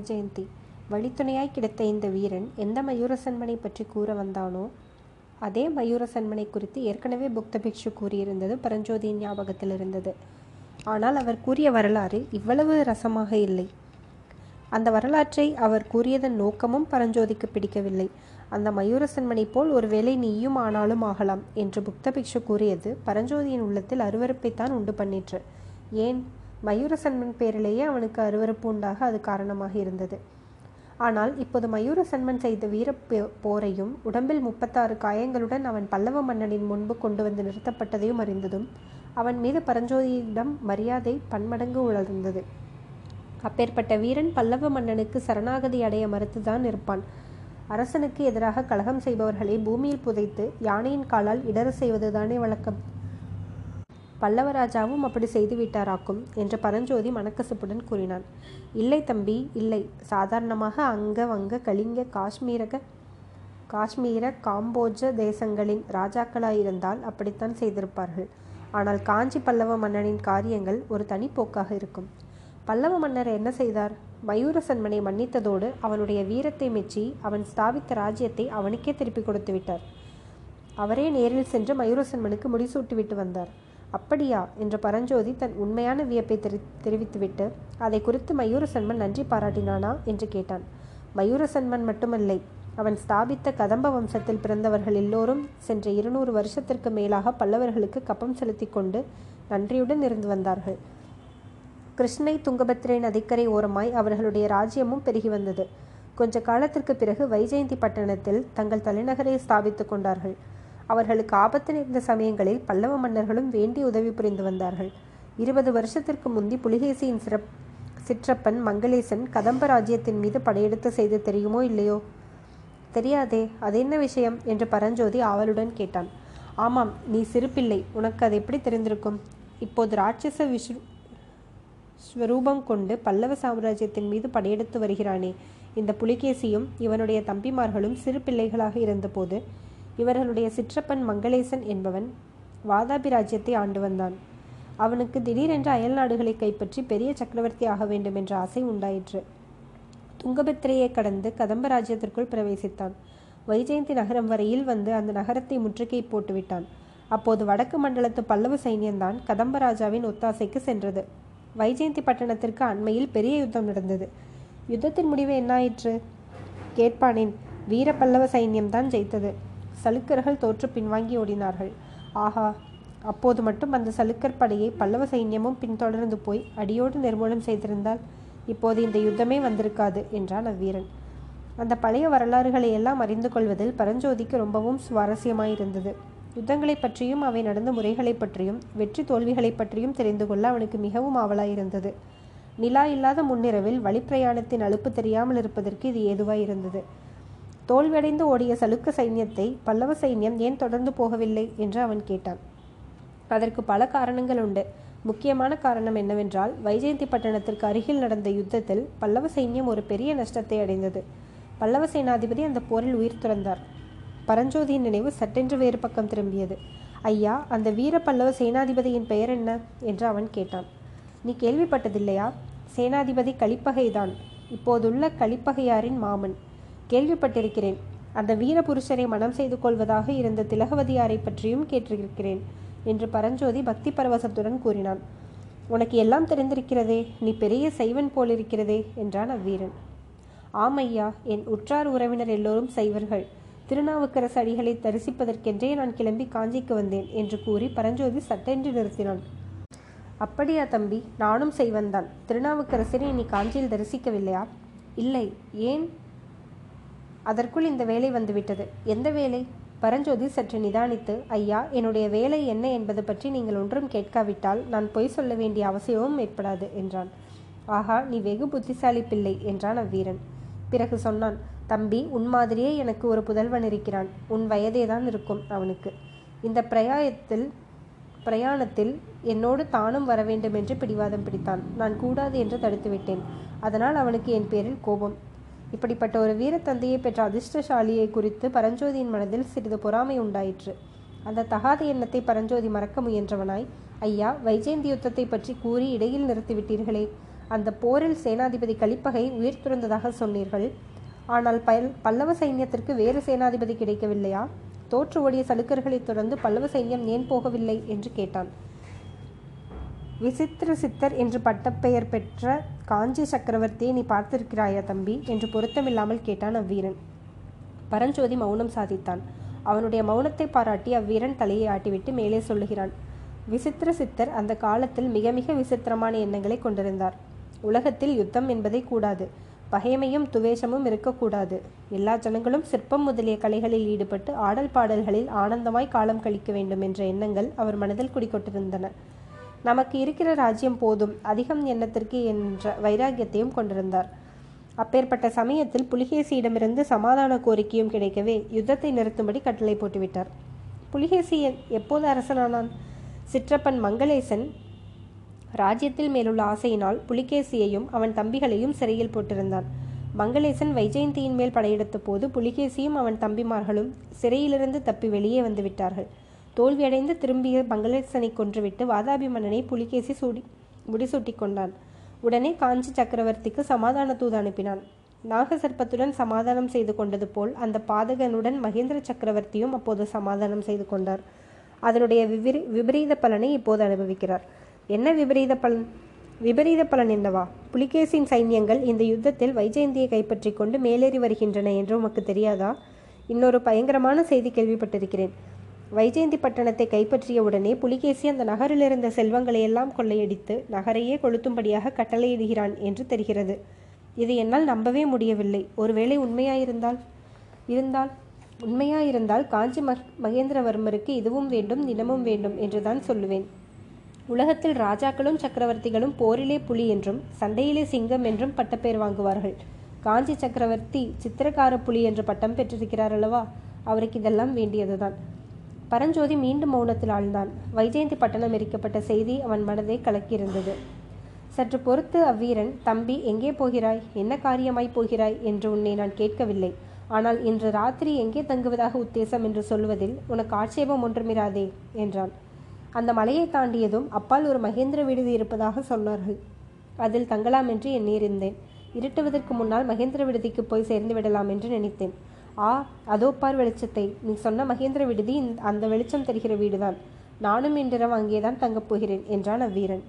வைஜெயந்தி வழித்துணையாய் கிடைத்த இந்த வீரன் எந்த மயூரசன்மனை பற்றி கூற வந்தானோ அதே மயூரசன்மனை குறித்து ஏற்கனவே புக்த பிக்ஷு கூறியிருந்தது பரஞ்சோதியின் ஞாபகத்தில் இருந்தது. ஆனால் அவர் கூறிய வரலாறு இவ்வளவு ரசமாக இல்லை. அந்த வரலாற்றை அவர் கூறியதன் நோக்கமும் பரஞ்சோதிக்கு பிடிக்கவில்லை. அந்த மயூரசன்மனை போல் ஒருவேளை நீயும் ஆனாலும் ஆகலாம் என்று புக்த பிக்ஷு கூறியது பரஞ்சோதியின் உள்ளத்தில் அருவறுப்பைத்தான் உண்டு பண்ணிற்று. ஏன்? மயூரசன்மன் பேரிலேயே அவனுக்கு அருவருப்பு உண்டாக அது காரணமாக இருந்தது. ஆனால் இப்போது மயூரசன்மன் செய்த வீர போரையும் உடம்பில் முப்பத்தாறு காயங்களுடன் அவன் பல்லவ மன்னனின் முன்பு கொண்டு வந்து நிறுத்தப்பட்டதையும் அறிந்ததும் அவன் மீது பரஞ்சோதியிடம் மரியாதை பன்மடங்கு உணர்ந்தது அப்பேற்பட்ட வீரன் பல்லவ மன்னனுக்கு சரணாகதி அடைய மறுத்துதான் இருப்பான் அரசனுக்கு எதிராக கலகம் செய்பவர்களை பூமியில் புதைத்து யானையின் காலால் இடர செய்வதுதானே வழக்கம். பல்லவராஜாவும் அப்படி செய்து விட்டாராக்கும் என்று பரஞ்சோதி மனக்கசப்புடன் கூறினான். இல்லை தம்பி இல்லை. சாதாரணமாக அங்க வங்க கலிங்க காஷ்மீரக காஷ்மீர காம்போஜ தேசங்களின் ராஜாக்களாயிருந்தால் அப்படித்தான் செய்திருப்பார்கள். ஆனால் காஞ்சி பல்லவ மன்னனின் காரியங்கள் ஒரு தனிப்போக்காக இருக்கும். பல்லவ மன்னர் என்ன செய்தார்? மயூரசன்மனை மன்னித்ததோடு அவனுடைய வீரத்தை மெச்சி அவன் ஸ்தாபித்த ராஜ்யத்தை அவனுக்கே திருப்பி கொடுத்து விட்டார் அவரே நேரில் சென்று மயூரசன்மனுக்கு முடிசூட்டிவிட்டு வந்தார். அப்படியா? என்று பரஞ்சோதி தன் உண்மையான வியப்பை தெரி தெரிவித்துவிட்டு அதை குறித்து மயூரசன்மன் நன்றி பாராட்டினானா? என்று கேட்டான். மயூரசன்மன் மட்டுமல்லை அவன் ஸ்தாபித்த கதம்ப வம்சத்தில் பிறந்தவர்கள் எல்லோரும் சென்ற இருநூறு வருஷத்திற்கு மேலாக பல்லவர்களுக்கு கப்பம் செலுத்தி கொண்டு நன்றியுடன் இருந்து வந்தார்கள். கிருஷ்ணை துங்கபத்திரை நதிக்கரை ஓரமாய் அவர்களுடைய ராஜ்யமும் பெருகி வந்தது. கொஞ்ச காலத்திற்கு பிறகு வைஜெயந்தி பட்டணத்தில் தங்கள் தலைநகரை ஸ்தாபித்துக் கொண்டார்கள். அவர்களுக்கு ஆபத்து நேர்ந்த சமயங்களில் பல்லவ மன்னர்களும் வேண்டி உதவி புரிந்து வந்தார்கள். இருபது வருஷத்திற்கு முந்தி புலிகேசியின் சிறப் சிற்றப்பன் மங்களேசன் கதம்ப ராஜ்யத்தின் மீது படையெடுத்து செய்து தெரியுமோ இல்லையோ? தெரியாதே அது என்ன விஷயம்? என்று பரஞ்சோதி ஆவலுடன் கேட்டான். ஆமாம் நீ சிறுப்பிள்ளை உனக்கு அது எப்படி தெரிந்திருக்கும்? இப்போது ராட்சச விஷ்ணு ஸ்வரூபம் கொண்டு பல்லவ சாம்ராஜ்யத்தின் மீது படையெடுத்து வருகிறானே. இந்த புலிகேசியும் இவனுடைய தம்பிமார்களும் சிறு பிள்ளைகளாக இருந்தபோது இவர்களுடைய சிற்றப்பன் மங்களேசன் என்பவன் வாதாபி ராஜ்யத்தை ஆண்டு வந்தான். அவனுக்கு திடீரென்று அயல் நாடுகளை கைப்பற்றி பெரிய சக்கரவர்த்தி ஆக வேண்டும் என்ற ஆசை உண்டாயிற்று. துங்கபத்திரையை கடந்து கதம்ப ராஜ்யத்திற்குள் பிரவேசித்தான். வைஜெயந்தி நகரம் வரையில் வந்து அந்த நகரத்தை முற்றுகை போட்டுவிட்டான். அப்போது வடக்கு மண்டலத்து பல்லவ சைன்யம்தான் கதம்ப ராஜாவின் ஒத்தாசைக்கு சென்றது. வைஜெயந்தி பட்டணத்திற்கு அண்மையில் பெரிய யுத்தம் நடந்தது. யுத்தத்தின் முடிவு என்னாயிற்று? கேட்பானேன். வீர பல்லவ சைன்யம்தான் ஜெயித்தது. சலுக்கர்கள் தோற்று பின்வாங்கி ஓடினார்கள். ஆஹா அப்போது மட்டும் அந்த சலுக்கர் படையை பல்லவ சைன்யமும் பின்தொடர்ந்து போய் அடியோடு நிர்மூலம் செய்திருந்தால் இப்போது இந்த யுத்தமே வந்திருக்காது என்றான் அவ்வீரன். அந்த பழைய வரலாறுகளை எல்லாம் அறிந்து கொள்வதில் பரஞ்சோதிக்கு ரொம்பவும் சுவாரஸ்யமாயிருந்தது. யுத்தங்களை பற்றியும் அவை நடந்த முறைகளை பற்றியும் வெற்றி தோல்விகளை பற்றியும் தெரிந்து கொள்ள அவனுக்கு மிகவும் ஆவலாயிருந்தது. நிலா இல்லாத முன்னிரவில் வழிப்பிரயாணத்தின் அலுப்பு தெரியாமல் இருப்பதற்கு இது ஏதுவாயிருந்தது. தோல்வியடைந்து ஓடிய சலுக்க சைன்யத்தை பல்லவ சைன்யம் ஏன் தொடர்ந்து போகவில்லை என்று அவன் கேட்டான். அதற்கு பல காரணங்கள் உண்டு. முக்கியமான காரணம் என்னவென்றால் வைஜெயந்தி பட்டணத்திற்கு அருகில் நடந்த யுத்தத்தில் பல்லவ சைன்யம் ஒரு பெரிய நஷ்டத்தை அடைந்தது. பல்லவ சேனாதிபதி அந்த போரில் உயிர் துறந்தார். பரஞ்சோதியின் நினைவு சட்டென்று வேறு பக்கம் திரும்பியது. ஐயா அந்த வீர பல்லவ சேனாதிபதியின் பெயர் என்ன? என்று அவன் கேட்டான். நீ கேள்விப்பட்டதில்லையா? சேனாதிபதி கலிப்பகைதான். இப்போதுள்ள கலிப்பகையாரின் மாமன். கேள்விப்பட்டிருக்கிறேன். அந்த வீரபுருஷரை மனம் செய்து கொள்வதாக இருந்த திலகவதியாரை பற்றியும் கேட்டிருக்கிறேன் என்று பரஞ்சோதி பக்தி பரவசத்துடன் கூறினான். உனக்கு எல்லாம் தெரிந்திருக்கிறதே நீ பெரிய சைவன் போலிருக்கிறதே என்றான் அவ்வீரன். ஆமையா என் உற்றார் உறவினர் எல்லோரும் சைவர்கள். திருநாவுக்கரசு அடிகளை தரிசிப்பதற்கென்றே நான் கிளம்பி காஞ்சிக்கு வந்தேன் என்று கூறி பரஞ்சோதி சட்டென்று நிறுத்தினான். அப்படியா தம்பி நானும் செய்வந்தான் திருநாவுக்கரசரை நீ காஞ்சியில் தரிசிக்கவில்லையா? இல்லை. ஏன்? அதற்குள் இந்த வேலை வந்துவிட்டது. எந்த வேலை? பரஞ்சோதி சற்று நிதானித்து ஐயா என்னுடைய வேலை என்ன என்பது பற்றி நீங்கள் ஒன்றும் கேட்காவிட்டால் நான் பொய் சொல்ல வேண்டிய அவசியமும் ஏற்படாது என்றான். ஆஹா நீ வெகு புத்திசாலி பிள்ளை என்றான் அவ்வீரன். பிறகு சொன்னான் தம்பி உன் மாதிரியே எனக்கு ஒரு புதல்வன் இருக்கிறான். உன் வயதே தான் இருக்கும் அவனுக்கு. இந்த பிரயாயத்தில் பிரயாணத்தில் என்னோடு தானும் வர வேண்டும் என்று பிடிவாதம் பிடித்தான். நான் கூடாது என்று தடுத்துவிட்டேன். அதனால் அவனுக்கு என் பேரில் கோபம். இப்படிப்பட்ட ஒரு வீரத்தந்தையை பெற்ற அதிர்ஷ்டசாலியை குறித்து பரஞ்சோதியின் மனதில் சிறிது பொறாமை உண்டாயிற்று. அந்த தகாத எண்ணத்தை பரஞ்சோதி மறக்க முயன்றவனாய் ஐயா வைஜெயந்தி யுத்தத்தை பற்றி கூறி இடையில் நிறுத்திவிட்டீர்களே. அந்த போரில் சேனாதிபதி கலிப்பகை உயிர் துறந்ததாக சொன்னீர்கள். ஆனால் பல் பல்லவ சைன்யத்திற்கு வேறு சேனாதிபதி கிடைக்கவில்லையா? தோற்று ஓடிய சலுக்கர்களைத் தொடர்ந்து பல்லவ சைன்யம் ஏன் போகவில்லை? என்று கேட்டான். விசித்திர சித்தர் என்று பட்டப்பெயர் பெற்ற காஞ்சி சக்கரவர்த்தியை நீ பார்த்திருக்கிறாயா தம்பி? என்று பொருத்தமில்லாமல் கேட்டான் அவ்வீரன். பரஞ்சோதி மௌனம் சாதித்தான். அவனுடைய மௌனத்தை பாராட்டி அவ்வீரன் தலையை ஆட்டிவிட்டு மேலே சொல்லுகிறான் விசித்திர சித்தர் அந்த காலத்தில் மிக மிக விசித்திரமான எண்ணங்களை கொண்டிருந்தார். உலகத்தில் யுத்தம் என்பதை கூடாது பகைமையும் துவேஷமும் இருக்கக்கூடாது. எல்லா ஜனங்களும் சிற்பம் முதலிய கலைகளில் ஈடுபட்டு ஆடல் பாடல்களில் ஆனந்தமாய் காலம் கழிக்க வேண்டும் என்ற எண்ணங்கள் அவர் மனதில் குடிக்கொண்டிருந்தன நமக்கு இருக்கிற ராஜ்யம் போதும் அதிகம் எண்ணத்திற்கு என்ற வைராகியத்தையும் கொண்டிருந்தார். அப்பேற்பட்ட சமயத்தில் புலிகேசியிடமிருந்து சமாதான கோரிக்கையும் கிடைக்கவே யுத்தத்தை நிறுத்தும்படி கட்டளை போட்டுவிட்டார். புலிகேசி எப்போது அரசனானான்? சிற்றப்பன் மங்களேசன் ராஜ்யத்தில் மேலுள்ள ஆசையினால் புலிகேசியையும் அவன் தம்பிகளையும் சிறையில் போட்டிருந்தான். மங்களேசன் வைஜெயந்தியின் மேல் படையெடுத்த போது புலிகேசியும் அவன் தம்பிமார்களும் சிறையிலிருந்து தப்பி வெளியே வந்து விட்டார்கள். தோல்வியடைந்து திரும்பிய மங்களேசனை கொன்றுவிட்டு வாதாபி மன்னனை புலிகேசி சூடி முடிசூட்டி கொண்டான் உடனே காஞ்சி சக்கரவர்த்திக்கு சமாதான தூது அனுப்பினான். நாகசர்ப்பத்துடன் சமாதானம் செய்து கொண்டது போல் அந்த பாதகனுடன் மகேந்திர சக்கரவர்த்தியும் அப்போது சமாதானம் செய்து கொண்டார். அதனுடைய விபரீ விபரீத பலனை இப்போது அனுபவிக்கிறார். என்ன விபரீத பலன்? விபரீத பலன் என்னவா? புலிகேசின் சைன்யங்கள் இந்த யுத்தத்தில் வைஜெயந்தியை கைப்பற்றி கொண்டு மேலேறி வருகின்றன என்று உமக்கு தெரியாதா? இன்னொரு பயங்கரமான செய்தி கேள்விப்பட்டிருக்கிறேன். வைஜெயந்தி பட்டணத்தை கைப்பற்றிய உடனே புலிகேசி அந்த நகரில் இருந்த செல்வங்களை எல்லாம் கொள்ளையடித்து நகரையே கொளுத்தும்படியாக கட்டளையிடுகிறான் என்று தெரிகிறது. இது என்னால் நம்பவே முடியவில்லை. ஒருவேளை உண்மையாயிருந்தால்? இருந்தால்? உண்மையாயிருந்தால் காஞ்சி மகேந்திரவர்மருக்கு இதுவும் வேண்டும் தினமும் வேண்டும் என்றுதான் சொல்லுவேன். உலகத்தில் ராஜாக்களும் சக்கரவர்த்திகளும் போரிலே புலி என்றும் சண்டையிலே சிங்கம் என்றும் பட்டப்பேர் வாங்குவார்கள். காஞ்சி சக்கரவர்த்தி சித்திரக்கார புலி என்று பட்டம் பெற்றிருக்கிறார் அல்லவா அவருக்கு இதெல்லாம் வேண்டியதுதான். பரஞ்சோதி மீண்டும் மௌனத்தில் ஆழ்ந்தான். வைஜெயந்தி பட்டணம் எரிக்கப்பட்ட செய்தி அவன் மனதை கலக்கியிருந்தது. சற்று பொறுத்து அவ்வீரன் தம்பி எங்கே போகிறாய்? என்ன காரியமாய் போகிறாய்? என்று உன்னை நான் கேட்கவில்லை. ஆனால் இன்று ராத்திரி எங்கே தங்குவதாக உத்தேசம்? என்று சொல்வதில் உனக்கு ஆட்சேபம் ஒன்றுமிராதே என்றான். அந்த மலையை தாண்டியதும் அப்பால் ஒரு மகேந்திர விடுதி இருப்பதாக சொன்னார்கள். அதில் தங்கலாம் என்று எண்ணியிருந்தேன். இருட்டுவதற்கு முன்னால் மகேந்திர விடுதிக்கு போய் சேர்ந்து விடலாம் என்று நினைத்தேன். ஆ அதோ பார் வெளிச்சத்தை. நீ சொன்ன மகேந்திர விடுதி அந்த வெளிச்சம் தெரிகிற வீடுதான். நானும் இன்றிரவு அங்கேதான் தங்கப் போகிறேன் என்றான் அவ்வீரன்.